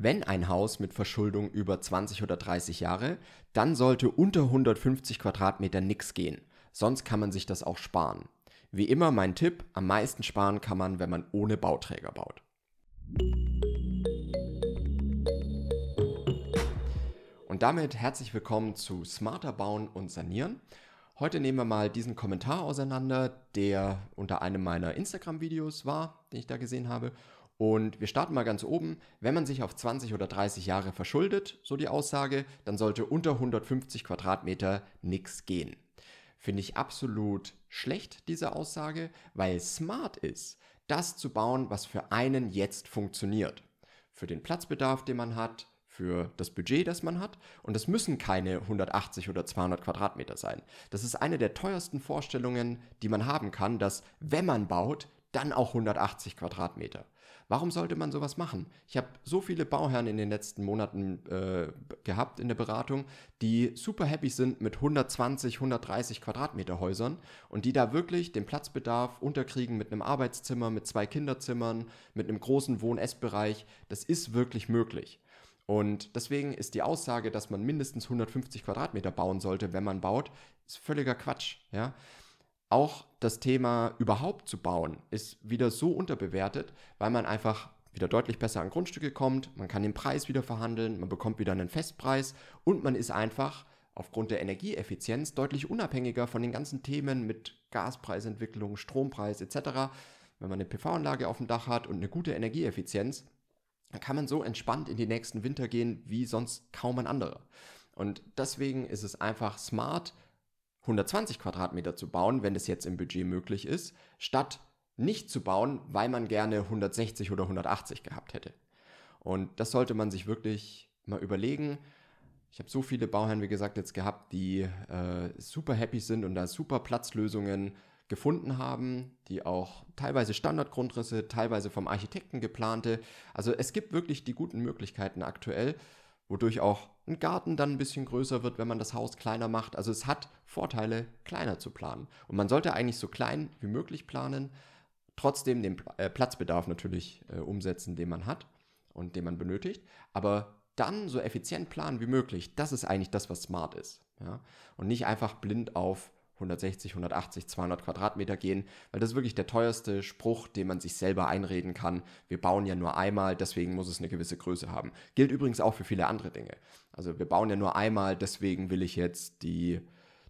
Wenn ein Haus mit Verschuldung über 20 oder 30 Jahre, dann sollte unter 150 Quadratmeter nichts gehen. Sonst kann man sich das auch sparen. Wie immer mein Tipp, am meisten sparen kann man, wenn man ohne Bauträger baut. Und damit herzlich willkommen zu Smarter Bauen und Sanieren. Heute nehmen wir mal diesen Kommentar auseinander, der unter einem meiner Instagram-Videos war, den ich da gesehen habe. Und wir starten mal ganz oben. Wenn man sich auf 20 oder 30 Jahre verschuldet, so die Aussage, dann sollte unter 150 Quadratmeter nichts gehen. Finde ich absolut schlecht, diese Aussage, weil smart ist, das zu bauen, was für einen jetzt funktioniert. Für den Platzbedarf, den man hat, für das Budget, das man hat. Und das müssen keine 180 oder 200 Quadratmeter sein. Das ist eine der teuersten Vorstellungen, die man haben kann, dass wenn man baut, dann auch 180 Quadratmeter. Warum sollte man sowas machen? Ich habe so viele Bauherren in den letzten Monaten äh, gehabt in der Beratung, die super happy sind mit 120, 130 Quadratmeter Häusern und die da wirklich den Platzbedarf unterkriegen mit einem Arbeitszimmer, mit zwei Kinderzimmern, mit einem großen Wohn-Essbereich. Das ist wirklich möglich. Und deswegen ist die Aussage, dass man mindestens 150 Quadratmeter bauen sollte, wenn man baut, ist völliger Quatsch. Ja? Auch das Thema überhaupt zu bauen ist wieder so unterbewertet, weil man einfach wieder deutlich besser an Grundstücke kommt, man kann den Preis wieder verhandeln, man bekommt wieder einen Festpreis und man ist einfach aufgrund der Energieeffizienz deutlich unabhängiger von den ganzen Themen mit Gaspreisentwicklung, Strompreis etc. Wenn man eine PV-Anlage auf dem Dach hat und eine gute Energieeffizienz, dann kann man so entspannt in die nächsten Winter gehen wie sonst kaum ein anderer. Und deswegen ist es einfach smart, 120 Quadratmeter zu bauen, wenn das jetzt im Budget möglich ist, statt nicht zu bauen, weil man gerne 160 oder 180 gehabt hätte. Und das sollte man sich wirklich mal überlegen. Ich habe so viele Bauherren, wie gesagt, jetzt gehabt, die äh, super happy sind und da super Platzlösungen gefunden haben, die auch teilweise Standardgrundrisse, teilweise vom Architekten geplante. Also es gibt wirklich die guten Möglichkeiten aktuell wodurch auch ein Garten dann ein bisschen größer wird, wenn man das Haus kleiner macht. Also es hat Vorteile, kleiner zu planen. Und man sollte eigentlich so klein wie möglich planen, trotzdem den äh, Platzbedarf natürlich äh, umsetzen, den man hat und den man benötigt, aber dann so effizient planen wie möglich. Das ist eigentlich das, was smart ist. Ja? Und nicht einfach blind auf 160, 180, 200 Quadratmeter gehen, weil das ist wirklich der teuerste Spruch, den man sich selber einreden kann. Wir bauen ja nur einmal, deswegen muss es eine gewisse Größe haben. Gilt übrigens auch für viele andere Dinge. Also wir bauen ja nur einmal, deswegen will ich jetzt die,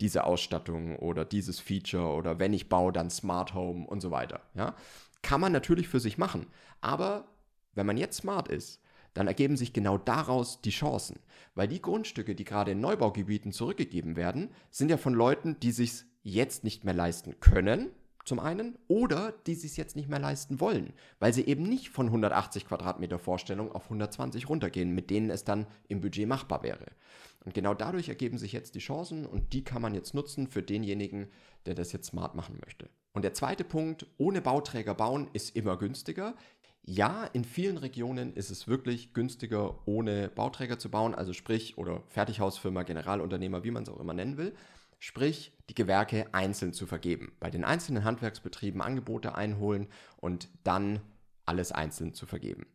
diese Ausstattung oder dieses Feature oder wenn ich baue, dann Smart Home und so weiter. Ja? Kann man natürlich für sich machen, aber wenn man jetzt smart ist, dann ergeben sich genau daraus die Chancen. Weil die Grundstücke, die gerade in Neubaugebieten zurückgegeben werden, sind ja von Leuten, die sich jetzt nicht mehr leisten können, zum einen, oder die sich jetzt nicht mehr leisten wollen, weil sie eben nicht von 180 Quadratmeter Vorstellung auf 120 runtergehen, mit denen es dann im Budget machbar wäre. Und genau dadurch ergeben sich jetzt die Chancen und die kann man jetzt nutzen für denjenigen, der das jetzt smart machen möchte. Und der zweite Punkt, ohne Bauträger bauen ist immer günstiger. Ja, in vielen Regionen ist es wirklich günstiger, ohne Bauträger zu bauen, also sprich, oder Fertighausfirma, Generalunternehmer, wie man es auch immer nennen will, sprich, die Gewerke einzeln zu vergeben. Bei den einzelnen Handwerksbetrieben Angebote einholen und dann alles einzeln zu vergeben.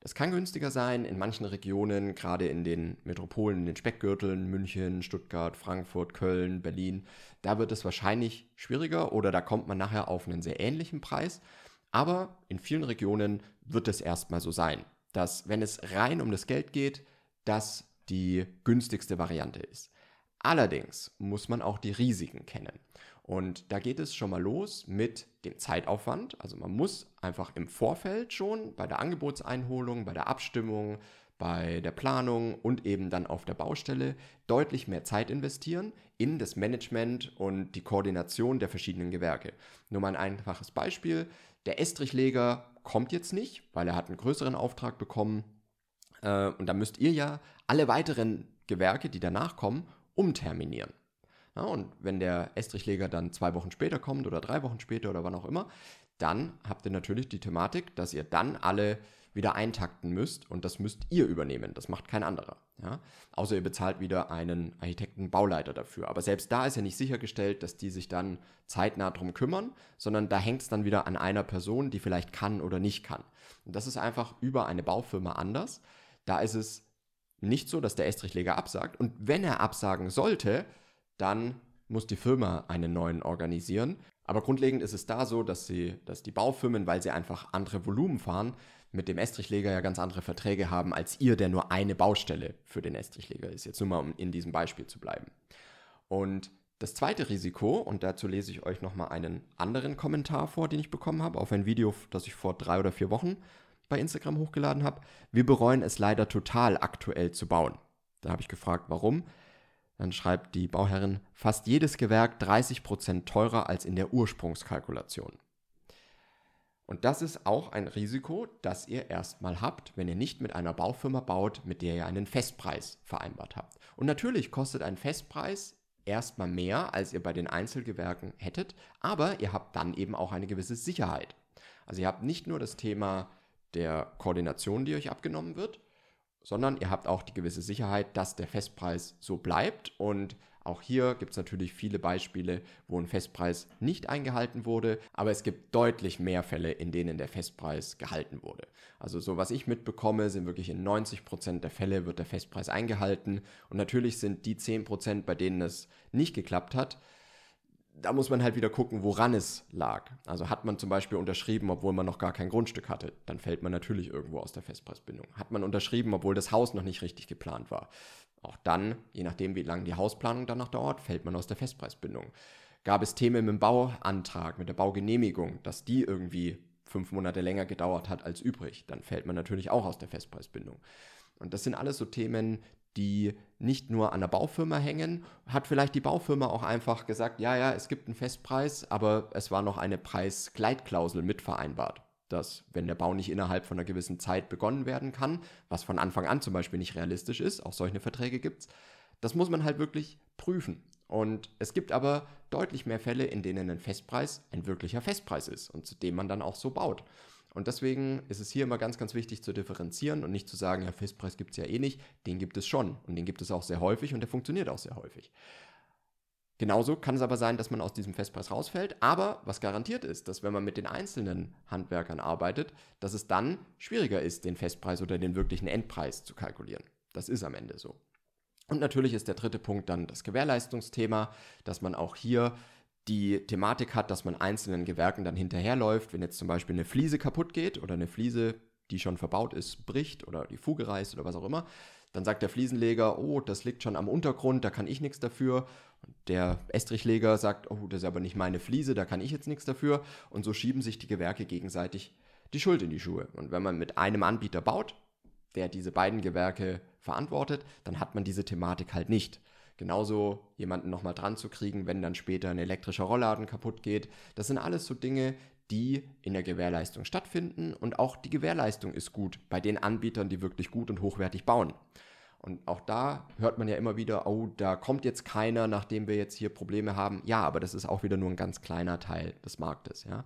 Das kann günstiger sein in manchen Regionen, gerade in den Metropolen, in den Speckgürteln, München, Stuttgart, Frankfurt, Köln, Berlin. Da wird es wahrscheinlich schwieriger oder da kommt man nachher auf einen sehr ähnlichen Preis. Aber in vielen Regionen wird es erstmal so sein, dass wenn es rein um das Geld geht, das die günstigste Variante ist. Allerdings muss man auch die Risiken kennen. Und da geht es schon mal los mit dem Zeitaufwand. Also man muss einfach im Vorfeld schon bei der Angebotseinholung, bei der Abstimmung, bei der Planung und eben dann auf der Baustelle deutlich mehr Zeit investieren in das Management und die Koordination der verschiedenen Gewerke. Nur mal ein einfaches Beispiel. Der Estrichleger kommt jetzt nicht, weil er hat einen größeren Auftrag bekommen. Äh, und da müsst ihr ja alle weiteren Gewerke, die danach kommen, umterminieren. Ja, und wenn der Estrichleger dann zwei Wochen später kommt oder drei Wochen später oder wann auch immer, dann habt ihr natürlich die Thematik, dass ihr dann alle wieder eintakten müsst und das müsst ihr übernehmen. Das macht kein anderer. Ja? Außer ihr bezahlt wieder einen Architekten-Bauleiter dafür. Aber selbst da ist ja nicht sichergestellt, dass die sich dann zeitnah drum kümmern, sondern da hängt es dann wieder an einer Person, die vielleicht kann oder nicht kann. Und das ist einfach über eine Baufirma anders. Da ist es nicht so, dass der Estrichleger absagt. Und wenn er absagen sollte, dann muss die Firma einen neuen organisieren. Aber grundlegend ist es da so, dass, sie, dass die Baufirmen, weil sie einfach andere Volumen fahren, mit dem Estrichleger ja ganz andere Verträge haben als ihr, der nur eine Baustelle für den Estrichleger ist. Jetzt nur mal, um in diesem Beispiel zu bleiben. Und das zweite Risiko, und dazu lese ich euch nochmal einen anderen Kommentar vor, den ich bekommen habe, auf ein Video, das ich vor drei oder vier Wochen bei Instagram hochgeladen habe. Wir bereuen es leider total aktuell zu bauen. Da habe ich gefragt, warum. Dann schreibt die Bauherrin, fast jedes Gewerk 30% teurer als in der Ursprungskalkulation. Und das ist auch ein Risiko, das ihr erstmal habt, wenn ihr nicht mit einer Baufirma baut, mit der ihr einen Festpreis vereinbart habt. Und natürlich kostet ein Festpreis erstmal mehr, als ihr bei den Einzelgewerken hättet, aber ihr habt dann eben auch eine gewisse Sicherheit. Also ihr habt nicht nur das Thema der Koordination, die euch abgenommen wird, sondern ihr habt auch die gewisse Sicherheit, dass der Festpreis so bleibt und auch hier gibt es natürlich viele Beispiele, wo ein Festpreis nicht eingehalten wurde, aber es gibt deutlich mehr Fälle, in denen der Festpreis gehalten wurde. Also so was ich mitbekomme, sind wirklich in 90 Prozent der Fälle wird der Festpreis eingehalten und natürlich sind die 10%, bei denen es nicht geklappt hat, da muss man halt wieder gucken, woran es lag. Also hat man zum Beispiel unterschrieben, obwohl man noch gar kein Grundstück hatte, dann fällt man natürlich irgendwo aus der Festpreisbindung. Hat man unterschrieben, obwohl das Haus noch nicht richtig geplant war. Auch dann, je nachdem, wie lange die Hausplanung dann noch dauert, fällt man aus der Festpreisbindung. Gab es Themen mit dem Bauantrag, mit der Baugenehmigung, dass die irgendwie fünf Monate länger gedauert hat als übrig, dann fällt man natürlich auch aus der Festpreisbindung. Und das sind alles so Themen, die nicht nur an der Baufirma hängen, hat vielleicht die Baufirma auch einfach gesagt, ja, ja, es gibt einen Festpreis, aber es war noch eine Preisgleitklausel mit vereinbart, dass wenn der Bau nicht innerhalb von einer gewissen Zeit begonnen werden kann, was von Anfang an zum Beispiel nicht realistisch ist, auch solche Verträge gibt es, das muss man halt wirklich prüfen. Und es gibt aber deutlich mehr Fälle, in denen ein Festpreis ein wirklicher Festpreis ist und zu dem man dann auch so baut. Und deswegen ist es hier immer ganz, ganz wichtig zu differenzieren und nicht zu sagen, ja, Festpreis gibt es ja eh nicht. Den gibt es schon und den gibt es auch sehr häufig und der funktioniert auch sehr häufig. Genauso kann es aber sein, dass man aus diesem Festpreis rausfällt. Aber was garantiert ist, dass wenn man mit den einzelnen Handwerkern arbeitet, dass es dann schwieriger ist, den Festpreis oder den wirklichen Endpreis zu kalkulieren. Das ist am Ende so. Und natürlich ist der dritte Punkt dann das Gewährleistungsthema, dass man auch hier die Thematik hat, dass man einzelnen Gewerken dann hinterherläuft, wenn jetzt zum Beispiel eine Fliese kaputt geht oder eine Fliese, die schon verbaut ist, bricht oder die Fuge reißt oder was auch immer, dann sagt der Fliesenleger, oh, das liegt schon am Untergrund, da kann ich nichts dafür. Und der Estrichleger sagt, oh, das ist aber nicht meine Fliese, da kann ich jetzt nichts dafür. Und so schieben sich die Gewerke gegenseitig die Schuld in die Schuhe. Und wenn man mit einem Anbieter baut, der diese beiden Gewerke verantwortet, dann hat man diese Thematik halt nicht. Genauso jemanden nochmal dran zu kriegen, wenn dann später ein elektrischer Rollladen kaputt geht. Das sind alles so Dinge, die in der Gewährleistung stattfinden und auch die Gewährleistung ist gut bei den Anbietern, die wirklich gut und hochwertig bauen. Und auch da hört man ja immer wieder, oh, da kommt jetzt keiner, nachdem wir jetzt hier Probleme haben. Ja, aber das ist auch wieder nur ein ganz kleiner Teil des Marktes. Ja.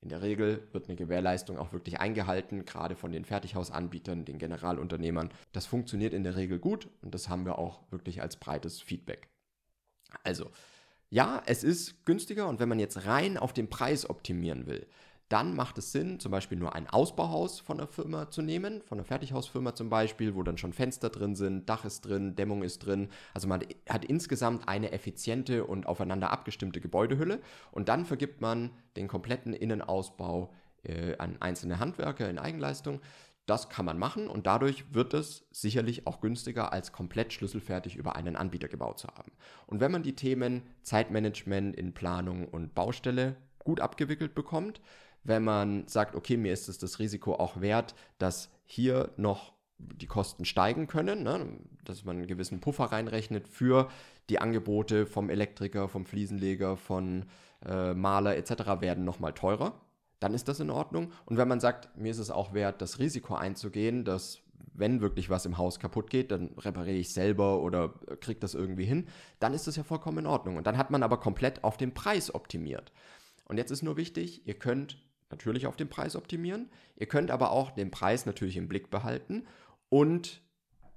In der Regel wird eine Gewährleistung auch wirklich eingehalten, gerade von den Fertighausanbietern, den Generalunternehmern. Das funktioniert in der Regel gut und das haben wir auch wirklich als breites Feedback. Also, ja, es ist günstiger und wenn man jetzt rein auf den Preis optimieren will, dann macht es Sinn, zum Beispiel nur ein Ausbauhaus von einer Firma zu nehmen, von einer Fertighausfirma zum Beispiel, wo dann schon Fenster drin sind, Dach ist drin, Dämmung ist drin. Also man hat insgesamt eine effiziente und aufeinander abgestimmte Gebäudehülle und dann vergibt man den kompletten Innenausbau äh, an einzelne Handwerker in Eigenleistung. Das kann man machen und dadurch wird es sicherlich auch günstiger, als komplett schlüsselfertig über einen Anbieter gebaut zu haben. Und wenn man die Themen Zeitmanagement in Planung und Baustelle gut abgewickelt bekommt, wenn man sagt, okay, mir ist es das Risiko auch wert, dass hier noch die Kosten steigen können, ne? dass man einen gewissen Puffer reinrechnet für die Angebote vom Elektriker, vom Fliesenleger, von äh, Maler etc. werden nochmal teurer, dann ist das in Ordnung. Und wenn man sagt, mir ist es auch wert, das Risiko einzugehen, dass wenn wirklich was im Haus kaputt geht, dann repariere ich selber oder kriege das irgendwie hin, dann ist das ja vollkommen in Ordnung. Und dann hat man aber komplett auf den Preis optimiert. Und jetzt ist nur wichtig, ihr könnt natürlich auf den Preis optimieren. Ihr könnt aber auch den Preis natürlich im Blick behalten und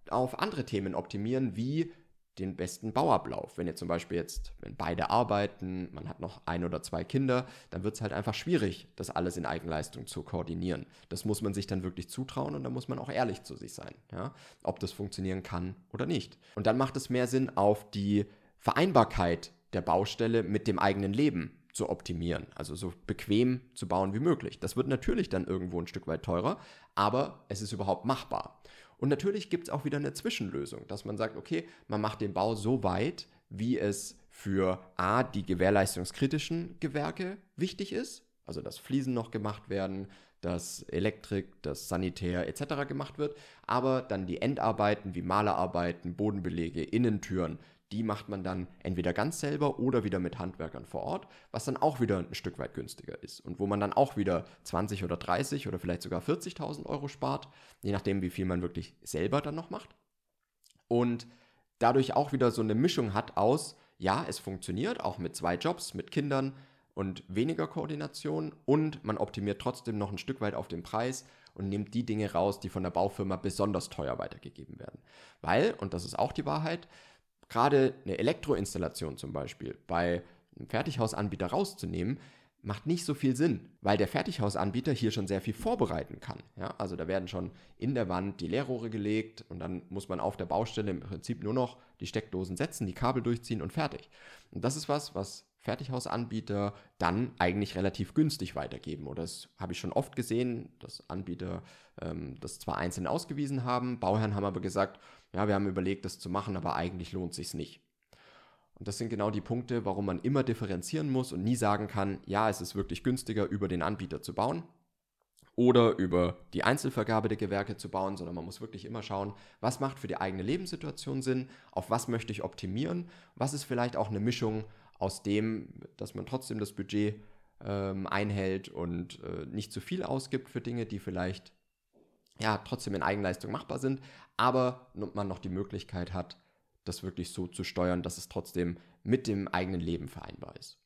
auf andere Themen optimieren, wie den besten Bauablauf. Wenn ihr zum Beispiel jetzt, wenn beide arbeiten, man hat noch ein oder zwei Kinder, dann wird es halt einfach schwierig, das alles in Eigenleistung zu koordinieren. Das muss man sich dann wirklich zutrauen und da muss man auch ehrlich zu sich sein, ja? ob das funktionieren kann oder nicht. Und dann macht es mehr Sinn, auf die Vereinbarkeit der Baustelle mit dem eigenen Leben zu optimieren, also so bequem zu bauen wie möglich. Das wird natürlich dann irgendwo ein Stück weit teurer, aber es ist überhaupt machbar. Und natürlich gibt es auch wieder eine Zwischenlösung, dass man sagt, okay, man macht den Bau so weit, wie es für A, die gewährleistungskritischen Gewerke wichtig ist, also dass Fliesen noch gemacht werden, dass Elektrik, dass Sanitär etc. gemacht wird, aber dann die Endarbeiten wie Malerarbeiten, Bodenbelege, Innentüren, die macht man dann entweder ganz selber oder wieder mit Handwerkern vor Ort, was dann auch wieder ein Stück weit günstiger ist und wo man dann auch wieder 20 oder 30 oder vielleicht sogar 40.000 Euro spart, je nachdem, wie viel man wirklich selber dann noch macht. Und dadurch auch wieder so eine Mischung hat aus, ja, es funktioniert, auch mit zwei Jobs, mit Kindern und weniger Koordination und man optimiert trotzdem noch ein Stück weit auf den Preis und nimmt die Dinge raus, die von der Baufirma besonders teuer weitergegeben werden. Weil, und das ist auch die Wahrheit, gerade eine Elektroinstallation zum Beispiel bei einem Fertighausanbieter rauszunehmen, macht nicht so viel Sinn, weil der Fertighausanbieter hier schon sehr viel vorbereiten kann. Ja, also da werden schon in der Wand die Leerrohre gelegt und dann muss man auf der Baustelle im Prinzip nur noch die Steckdosen setzen, die Kabel durchziehen und fertig. Und das ist was, was Fertighausanbieter dann eigentlich relativ günstig weitergeben. Oder das habe ich schon oft gesehen, dass Anbieter ähm, das zwar einzeln ausgewiesen haben, Bauherren haben aber gesagt, ja, wir haben überlegt, das zu machen, aber eigentlich lohnt sich nicht. Und das sind genau die Punkte, warum man immer differenzieren muss und nie sagen kann, ja, es ist wirklich günstiger, über den Anbieter zu bauen oder über die Einzelvergabe der Gewerke zu bauen, sondern man muss wirklich immer schauen, was macht für die eigene Lebenssituation Sinn, auf was möchte ich optimieren, was ist vielleicht auch eine Mischung aus dem, dass man trotzdem das Budget ähm, einhält und äh, nicht zu viel ausgibt für Dinge, die vielleicht ja trotzdem in Eigenleistung machbar sind, aber man noch die Möglichkeit hat, das wirklich so zu steuern, dass es trotzdem mit dem eigenen Leben vereinbar ist.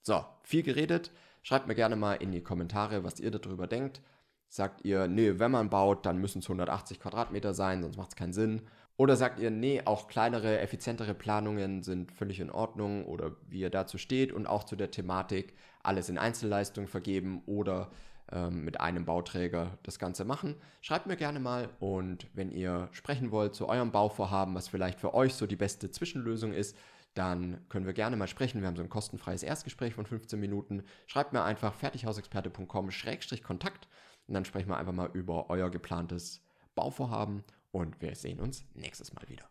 So, viel geredet. Schreibt mir gerne mal in die Kommentare, was ihr darüber denkt. Sagt ihr, nee, wenn man baut, dann müssen es 180 Quadratmeter sein, sonst macht es keinen Sinn. Oder sagt ihr, nee, auch kleinere, effizientere Planungen sind völlig in Ordnung oder wie ihr dazu steht und auch zu der Thematik alles in Einzelleistung vergeben oder ähm, mit einem Bauträger das Ganze machen. Schreibt mir gerne mal und wenn ihr sprechen wollt zu eurem Bauvorhaben, was vielleicht für euch so die beste Zwischenlösung ist, dann können wir gerne mal sprechen. Wir haben so ein kostenfreies Erstgespräch von 15 Minuten. Schreibt mir einfach fertighausexperte.com-kontakt und dann sprechen wir einfach mal über euer geplantes Bauvorhaben und wir sehen uns nächstes Mal wieder.